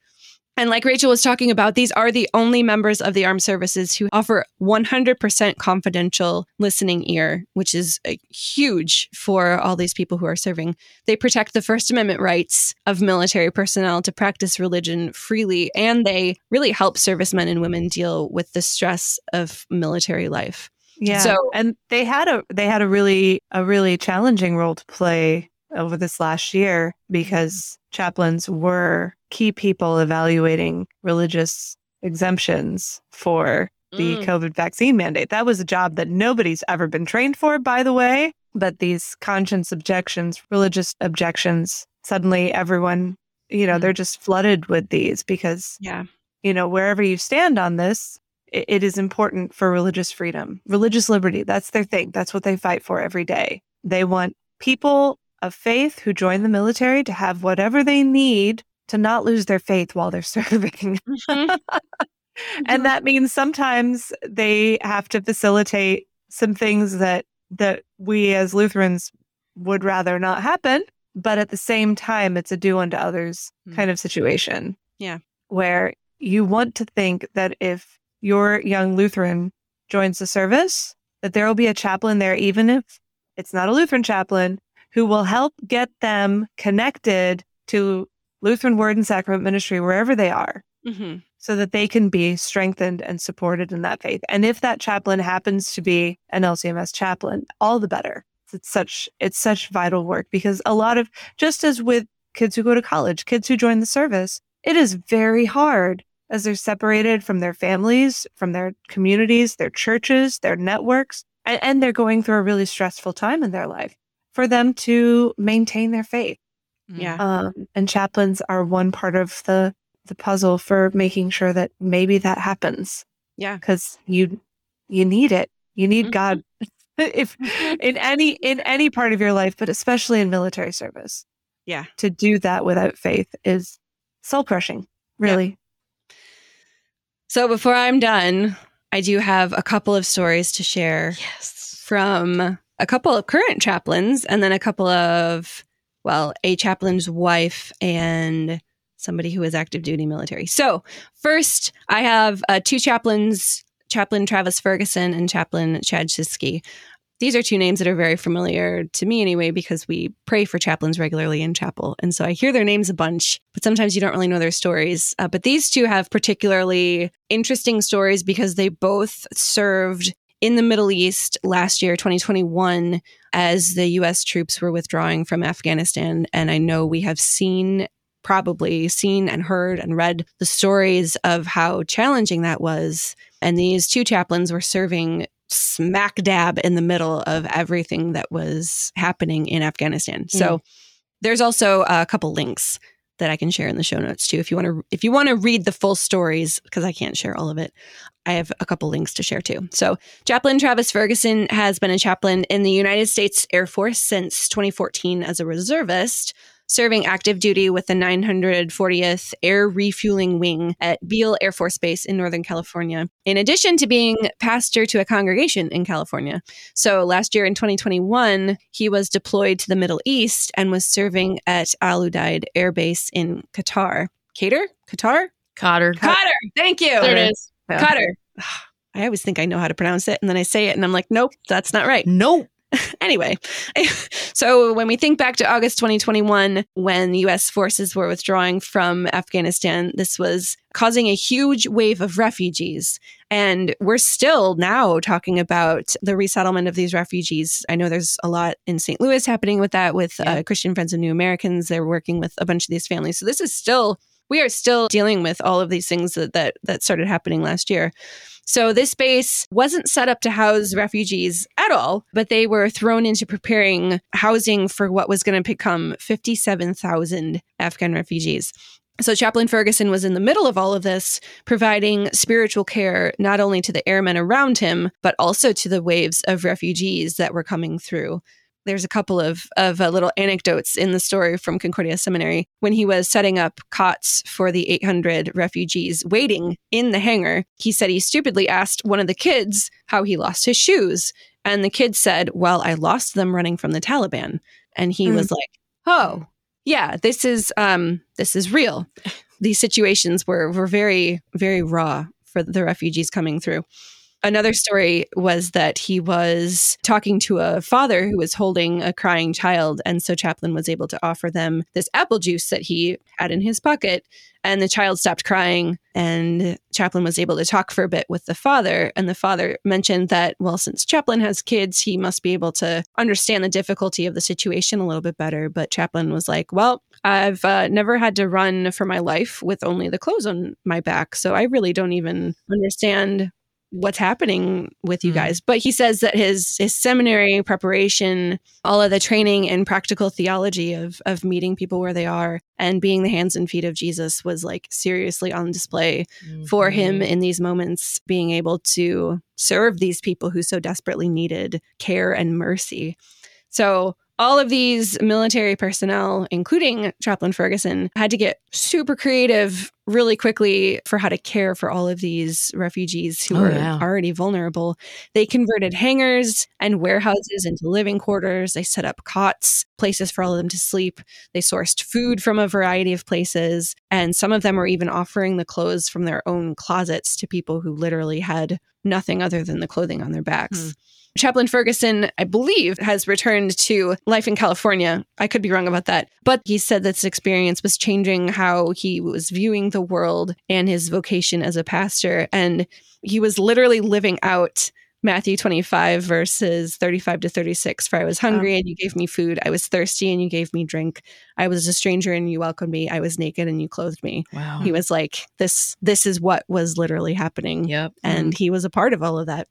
And like Rachel was talking about, these are the only members of the armed services who offer 100% confidential listening ear, which is uh, huge for all these people who are serving. They protect the First Amendment rights of military personnel to practice religion freely, and they really help servicemen and women deal with the stress of military life. Yeah. So- and they had a they had a really a really challenging role to play over this last year because chaplains were key people evaluating religious exemptions for the Mm. COVID vaccine mandate. That was a job that nobody's ever been trained for, by the way. But these conscience objections, religious objections, suddenly everyone, you know, Mm. they're just flooded with these because Yeah. you know, wherever you stand on this, it, it is important for religious freedom, religious liberty. That's their thing. That's what they fight for every day. They want people of faith who join the military to have whatever they need to not lose their faith while they're *laughs* serving. Mhm. *laughs* and that means sometimes they have to facilitate some things that that we as Lutherans would rather not happen, but at the same time it's a do unto others Hmm. kind of situation. Yeah. Where you want to think that if your young Lutheran joins the service, that there will be a chaplain there even if it's not a Lutheran chaplain who will help get them connected to Lutheran word and sacrament ministry wherever they are Mhm. so that they can be strengthened and supported in that faith. And if that chaplain happens to be an LCMS chaplain, all the better. It's such it's such vital work because a lot of just as with kids who go to college, kids who join the service, it is very hard as they're separated from their families, from their communities, their churches, their networks, and, and they're going through a really stressful time in their life for them to maintain their faith. Yeah. Um, and chaplains are one part of the the puzzle for making sure that maybe that happens. Yeah. because you you need it. You need Mhm. God *laughs* if in any in any part of your life, but especially in military service. Yeah. to do that without faith is soul crushing. Really. So before I'm done, I do have a couple of stories to share Yes. from a couple of current chaplains and then a couple of, well, a chaplain's wife and somebody who is active duty military. So, first, I have uh, two chaplains, Chaplain Travis Ferguson and Chaplain Chad Czischke. These are two names that are very familiar to me anyway, because we pray for chaplains regularly in chapel. And so I hear their names a bunch, but sometimes you don't really know their stories. Uh, but these two have particularly interesting stories because they both served in the Middle East last year, 2021, as the US troops were withdrawing from Afghanistan. And I know we have seen probably seen and heard and read the stories of how challenging that was. And these two chaplains were serving smack dab in the middle of everything that was happening in Afghanistan. Mm. So there's also a couple links that I can share in the show notes too if you want to if you want to read the full stories because I can't share all of it. I have a couple links to share too. So, Chaplain Travis Ferguson has been a chaplain in the United States Air Force since 2014 as a reservist serving active duty with the 940th Air Refueling Wing at Beale Air Force Base in Northern California, in addition to being pastor to a congregation in California. So last year in 2021, he was deployed to the Middle East and was serving at Al Udeid Air Base in Qatar. Qatar? Qatar? Cotter. Qatar. Thank you. There it is. Yeah. Qatar. *sighs* I always think I know how to pronounce it, and then I say it, and I'm like, nope, that's not right. Nope. *laughs* Anyway, *laughs* so when we think back to August 2021, when US forces were withdrawing from Afghanistan, this was causing a huge wave of refugees. And we're still now talking about the resettlement of these refugees. I know there's a lot in St. Louis happening with that, with uh, Christian Friends of New Americans. They're working with a bunch of these families. So this is still, we are still dealing with all of these things that, that, that started happening last year. So this base wasn't set up to house refugees at all, but they were thrown into preparing housing for what was going to become 57,000 Afghan refugees. So Chaplain Ferguson was in the middle of all of this, providing spiritual care not only to the airmen around him, but also to the waves of refugees that were coming through there's a couple of of uh, little anecdotes in the story from Concordia Seminary when he was setting up cots for the 800 refugees waiting in the hangar. He said he stupidly asked one of the kids how he lost his shoes, and the kid said, "Well, I lost them running from the Taliban." And he Mm. was like, "Oh, yeah, this is um this is real." These situations were were very very raw for the refugees coming through. Another story was that he was talking to a father who was holding a crying child. And so Chaplain was able to offer them this apple juice that he had in his pocket. And the child stopped crying. And Chaplain was able to talk for a bit with the father. And the father mentioned that, well, since Chaplain has kids, he must be able to understand the difficulty of the situation a little bit better. But Chaplain was like, well, I've uh, never had to run for my life with only the clothes on my back. So I really don't even understand what's happening with you Mm. guys. But he says that his his seminary preparation, all of the training and practical theology of of meeting people where they are and being the hands and feet of Jesus was like seriously on display for him Mm-hmm. in these moments, being able to serve these people who so desperately needed care and mercy. So all of these military personnel, including Chaplain Ferguson, had to get super creative really quickly for how to care for all of these refugees who Oh, were yeah. already vulnerable. They converted hangars and warehouses into living quarters. They set up cots, places for all of them to sleep. They sourced food from a variety of places. And some of them were even offering the clothes from their own closets to people who literally had nothing other than the clothing on their backs. Hmm. Chaplain Ferguson, I believe, has returned to life in California. I could be wrong about that. But he said that this experience was changing how he was viewing the world and his vocation as a pastor. And he was literally living out Matthew 25, verses 35 to 36. For I was hungry and you gave me food. I was thirsty and you gave me drink. I was a stranger and you welcomed me. I was naked and you clothed me. Wow. He was like, this, this is what was literally happening Yep. and mm-hmm. he was a part of all of that.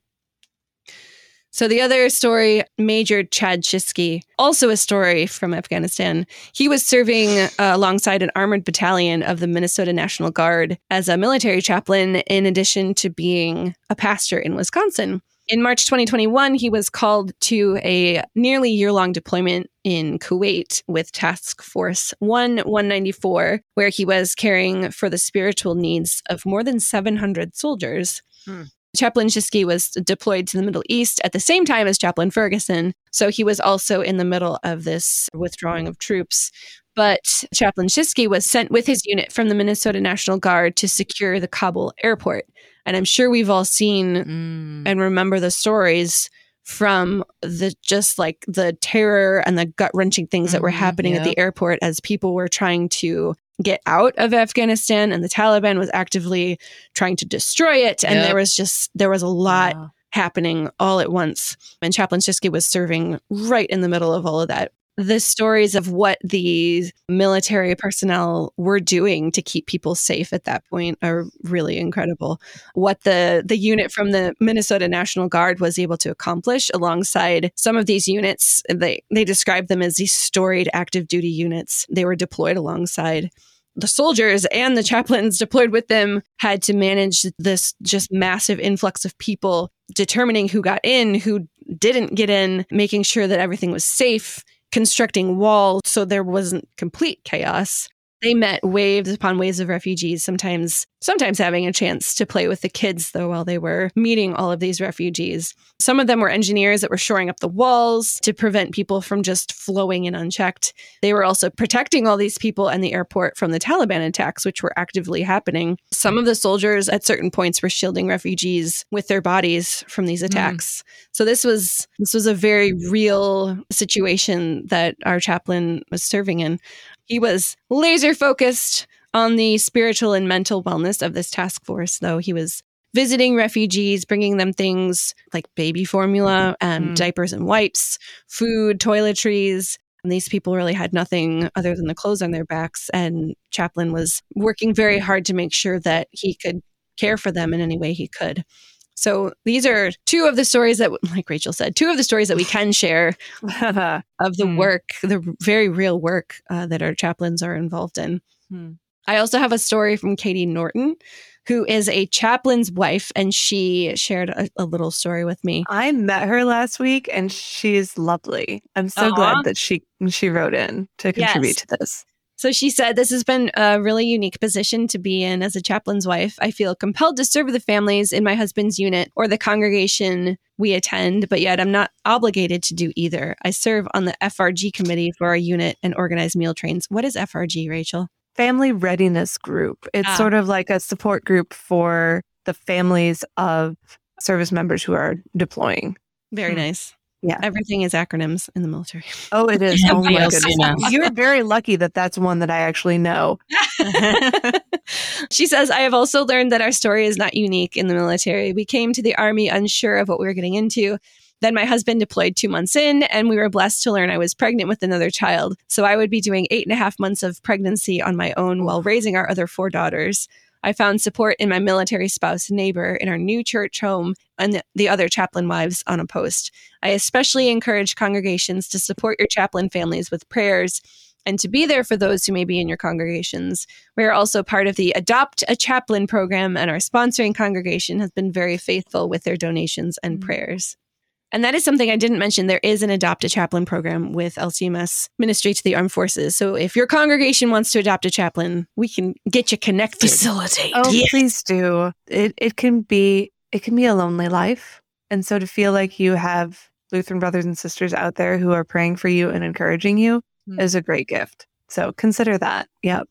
So the other story, Major Chad Czischke, also a story from Afghanistan. He was serving uh, alongside an armored battalion of the Minnesota National Guard as a military chaplain, in addition to being a pastor in Wisconsin. In March 2021, he was called to a nearly year long deployment in Kuwait with Task Force 1 194, where he was caring for the spiritual needs of more than 700 soldiers. Hmm. Chaplain Czischke was deployed to the Middle East at the same time as Chaplain Ferguson. So he was also in the middle of this withdrawing of troops. But Chaplain Czischke was sent with his unit from the Minnesota National Guard to secure the Kabul airport. And I'm sure we've all seen Mm. and remember the stories from the just like the terror and the gut wrenching things that were Mhm, happening at the airport as people were trying to get out of Afghanistan and the Taliban was actively trying to destroy it. And Yep. there was just, there was a lot Wow. happening all at once. And Chaplain Czischke was serving right in the middle of all of that. The stories of what these military personnel were doing to keep people safe at that point are really incredible. What the the unit from the Minnesota National Guard was able to accomplish alongside some of these units, they they described them as these storied active duty units. They were deployed alongside the soldiers and the chaplains *laughs* deployed with them had to manage this just massive influx of people, determining who got in, who didn't get in, making sure that everything was safe, constructing walls so there wasn't complete chaos. They met waves upon waves of refugees, sometimes sometimes having a chance to play with the kids though while they were meeting all of these refugees. Some of them were engineers that were shoring up the walls to prevent people from just flowing in unchecked. They were also protecting all these people and the airport from the Taliban attacks which were actively happening. Some of the soldiers at certain points were shielding refugees with their bodies from these mm. attacks. So this was this was a very real situation that our chaplain was serving in. He was laser focused on the spiritual and mental wellness of this task force, though he was visiting refugees, bringing them things like baby formula, and Mm. diapers and wipes, food, toiletries. And these people really had nothing other than the clothes on their backs. And Chaplain was working very hard to make sure that he could care for them in any way he could. So these are two of the stories that, *laughs* like Rachel said, two of the stories that we can share *laughs* *laughs* of the Hmm. work, the very real work uh, that our chaplains are involved in. Hmm. I also have a story from Katie Norton, who is a chaplain's wife, and she shared a, a little story with me. I met her last week and she's lovely. I'm so Aw. glad that she she wrote in to contribute Yes. to this. So she said, This has been a really unique position to be in as a chaplain's wife. I feel compelled to serve the families in my husband's unit or the congregation we attend, but yet I'm not obligated to do either. I serve on the FRG committee for our unit and organize meal trains. What is FRG, Rachel? Family Readiness Group. It's Ah. sort of like a support group for the families of service members who are deploying. Very Hmm. nice. Yeah. Everything is acronyms in the military. Oh, it is. *laughs* Oh my goodness. You're very lucky that that's one that I actually know. *laughs* *laughs* she says, I have also learned that our story is not unique in the military. We came to the Army unsure of what we were getting into. Then my husband deployed two months in, and we were blessed to learn I was pregnant with another child. So I would be doing eight and a half months of pregnancy on my own while raising our other four daughters. I found support in my military spouse neighbor in our new church home and the- the other chaplain wives on a post. I especially encourage congregations to support your chaplain families with prayers and to be there for those who may be in your congregations. We are also part of the Adopt a Chaplain program, and our sponsoring congregation has been very faithful with their donations and Mm. prayers. And that is something I didn't mention. There is an Adopt a Chaplain program with LCMS Ministry to the Armed Forces. So if your congregation wants to adopt a chaplain, we can get you connected. Facilitate. Oh, Yeah. please do. It it can be it can be a lonely life. And so to feel like you have Lutheran brothers and sisters out there who are praying for you and encouraging you Hmm. is a great gift. So consider that. Yep.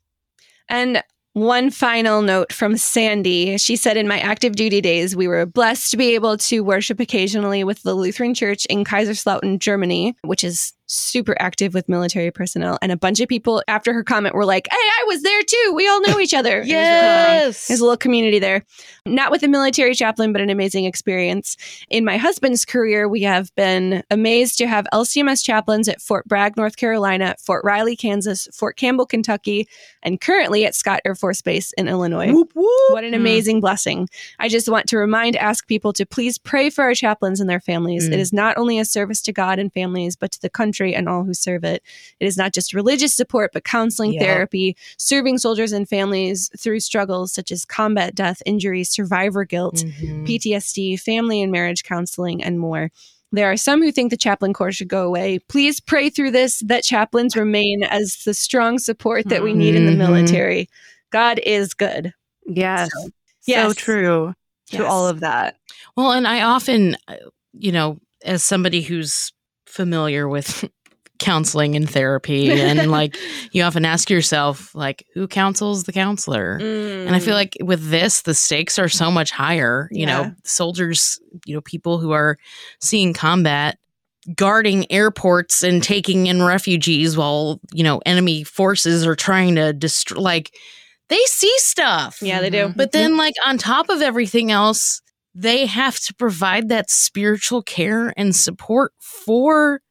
And one final note from Sandy. She said, In my active duty days, we were blessed to be able to worship occasionally with the Lutheran Church in Kaiserslautern, Germany, which is super active with military personnel. And a bunch of people after her comment were like, Hey, I was there too. We all know each other. It was really yes. There's a little community there. Not with a military chaplain, but an amazing experience. In my husband's career, we have been amazed to have LCMS chaplains at Fort Bragg, North Carolina, Fort Riley, Kansas, Fort Campbell, Kentucky, and currently at Scott Air Force Base in Illinois. Whoop, whoop. What an Mm. amazing blessing. I just want to remind, ask people to please pray for our chaplains and their families. Mm. It is not only a service to God and families, but to the country and all who serve it. It is not just religious support, but counseling, Yeah. therapy, serving soldiers and families through struggles such as combat, death, injury, survivor guilt, Mhm. PTSD, family and marriage counseling, and more. There are some who think the chaplain corps should go away. Please pray through this that chaplains remain as the strong support that we need in the Mhm. military. God is good. Yes. So, So, yes. true to Yes. all of that. Well, and I often, uh, you know, as somebody who's familiar with *laughs* counseling and therapy and *laughs* like you often ask yourself like who counsels the counselor and i feel Mm. like with this the stakes are so much higher you Yeah. know soldiers you know people who are seeing combat guarding airports and taking in refugees while you know enemy forces are trying to destroy like they see stuff yeah, they do. but then, like, on top of everything else, they have to provide that spiritual care and support for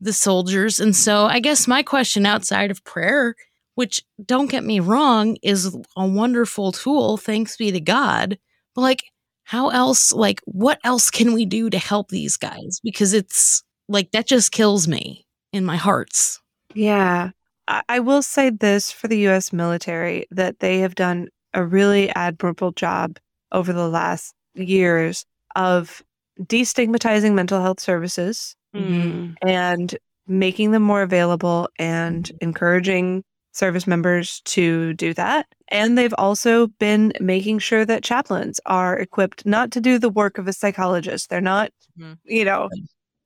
the soldiers. And so, I guess my question outside of prayer, which don't get me wrong, is a wonderful tool, thanks be to God. But, like, how else, like, what else can we do to help these guys? Because it's like that just kills me in my hearts. Yeah. I, will say this for the US military that they have done a really admirable job over the last years of destigmatizing mental health services Mm. and making them more available and encouraging service members to do that. And they've also been making sure that chaplains are equipped not to do the work of a psychologist. They're not, Mhm. you know,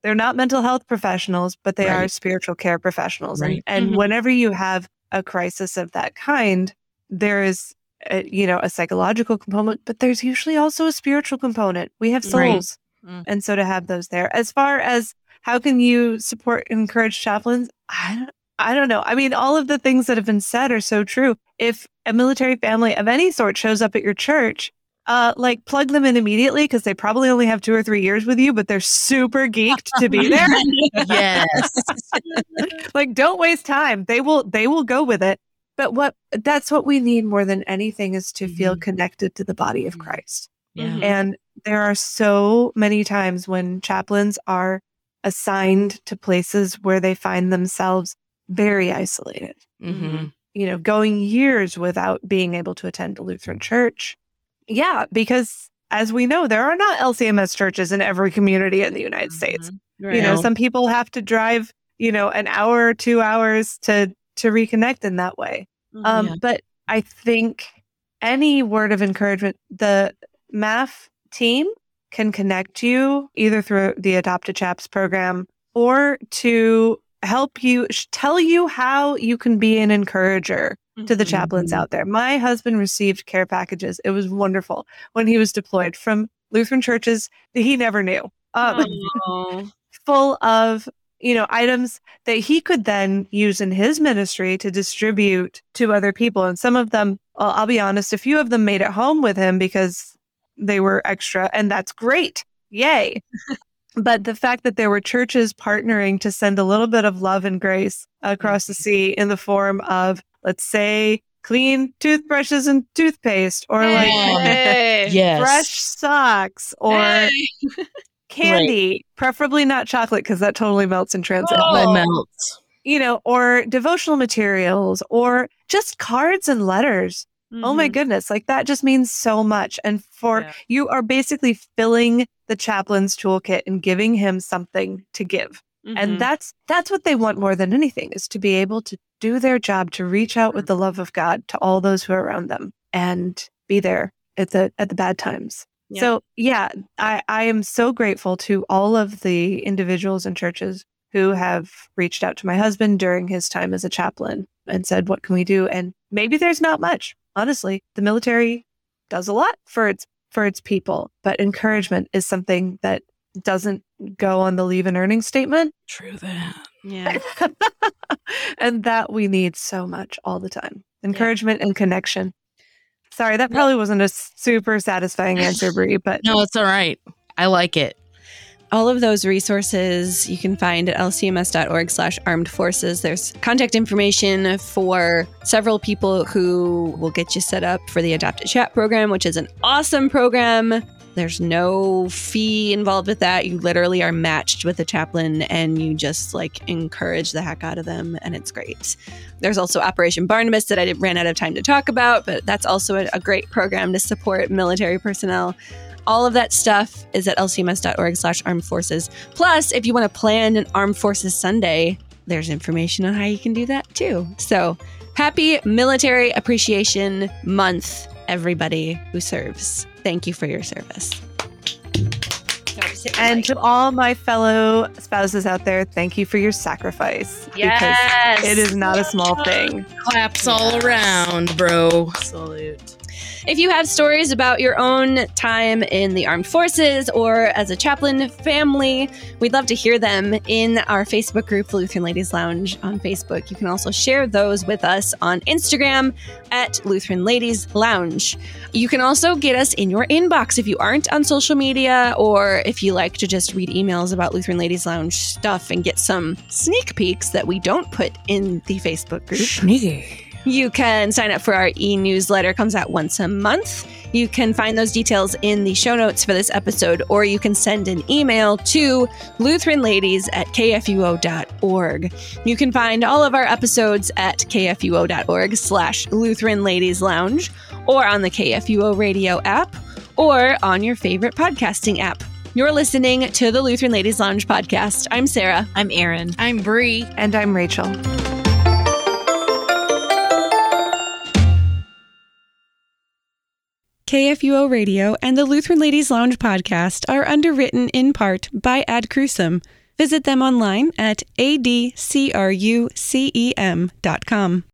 they're not mental health professionals, but they are spiritual care professionals. Right. And, and Mhm. whenever you have a crisis of that kind, there is, a, you know, a psychological component, but there's usually also a spiritual component. We have Right. souls. Mm. And so to have those there, as far as how can you support encourage chaplains? I don't, I don't know. I mean, all of the things that have been said are so true. If a military family of any sort shows up at your church, uh, like plug them in immediately because they probably only have two or three years with you, but they're super geeked to be there. *laughs* yes. *laughs* like, don't waste time. They will, they will go with it. But what that's what we need more than anything is to feel connected to the body of Mhm. Christ. Yeah. Mhm. And there are so many times when chaplains are assigned to places where they find themselves very isolated, hmm you know, going years without being able to attend a Lutheran church. Yeah, because as we know, there are not LCMS churches in every community in the United States. Mhm. You know, some people have to drive, you know, an hour or two hours to to reconnect in that way. Um, Yeah. But I think any word of encouragement, the MAF team can connect you either through the Adopt-a-Chaps program or to help you sh- tell you how you can be an encourager to the chaplains Mhm. out there. My husband received care packages. It was wonderful when he was deployed from Lutheran churches that he never knew. Um, *laughs* full of you know items that he could then use in his ministry to distribute to other people and some of them well, i'll be honest a few of them made it home with him because they were extra and that's great yay *laughs* but the fact that there were churches partnering to send a little bit of love and grace across the mm-hmm. sea in the form of let's say clean toothbrushes and toothpaste or like Hey. *laughs* Yes. fresh socks or Hey. *laughs* candy, preferably not chocolate because that totally melts in transit. Oh. But, melts. you know, or devotional materials or just cards and letters. Oh my Mhm. goodness, like that just means so much. And for Yeah. you are basically filling the chaplain's toolkit and giving him something to give. Mhm. And that's that's what they want more than anything is to be able to do their job to reach out with the love of God to all those who are around them and be there at the at the bad times. Yeah. So yeah, I, I am so grateful to all of the individuals and churches who have reached out to my husband during his time as a chaplain and said, What can we do? And maybe there's not much. Honestly, the military does a lot for its for its people, but encouragement is something that doesn't go on the leave and earning statement. True that. Yeah. *laughs* and that we need so much all the time. Encouragement and connection. Sorry, that probably wasn't a super satisfying *laughs* answer, Bree, but No, it's all right. I like it. all of those resources you can find at lcms.org slash armed forces there's contact information for several people who will get you set up for the Adopt-a-Chap program which is an awesome program there's no fee involved with that you literally are matched with a chaplain and you just like encourage the heck out of them and it's great there's also operation barnabas that i ran out of time to talk about but that's also a, a great program to support military personnel all of that stuff is at lcms.org slash armed forces. Plus, if you want to plan an Armed Forces Sunday, there's information on how you can do that too. So happy Military Appreciation Month, everybody who serves. Thank you for your service. And to all my fellow spouses out there, thank you for your sacrifice. Yes. Because it is not a small thing. Claps all around, bro. Salute. If you have stories about your own time in the armed forces or as a chaplain family, we'd love to hear them in our Facebook group, the Lutheran Ladies Lounge on Facebook. You can also share those with us on Instagram at Lutheran Ladies Lounge. You can also get us in your inbox if you aren't on social media or if you like to just read emails about Lutheran Ladies Lounge stuff and get some sneak peeks that we don't put in the Facebook group. Sneaky. You can sign up for our e newsletter, comes out once a month. You can find those details in the show notes for this episode, or you can send an email to lutheranladies at kfuo.org. You can find all of our episodes at kfuo.org slash Lutheran Ladies Lounge, or on the KFUO radio app, or on your favorite podcasting app. You're listening to the Lutheran Ladies Lounge podcast. I'm Sarah. I'm Erin. I'm Bree. And I'm Rachel. KFUO Radio and the Lutheran Ladies Lounge podcast are underwritten in part by Ad Crucem. Visit them online at adcrucem.com.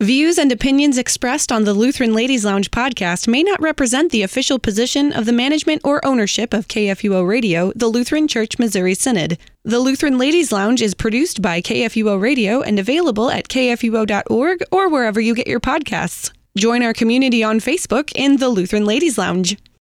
Views and opinions expressed on the Lutheran Ladies Lounge podcast may not represent the official position of the management or ownership of KFUO Radio, the Lutheran Church Missouri Synod. The Lutheran Ladies Lounge is produced by KFUO Radio and available at kfuo.org or wherever you get your podcasts. Join our community on Facebook in the Lutheran Ladies Lounge.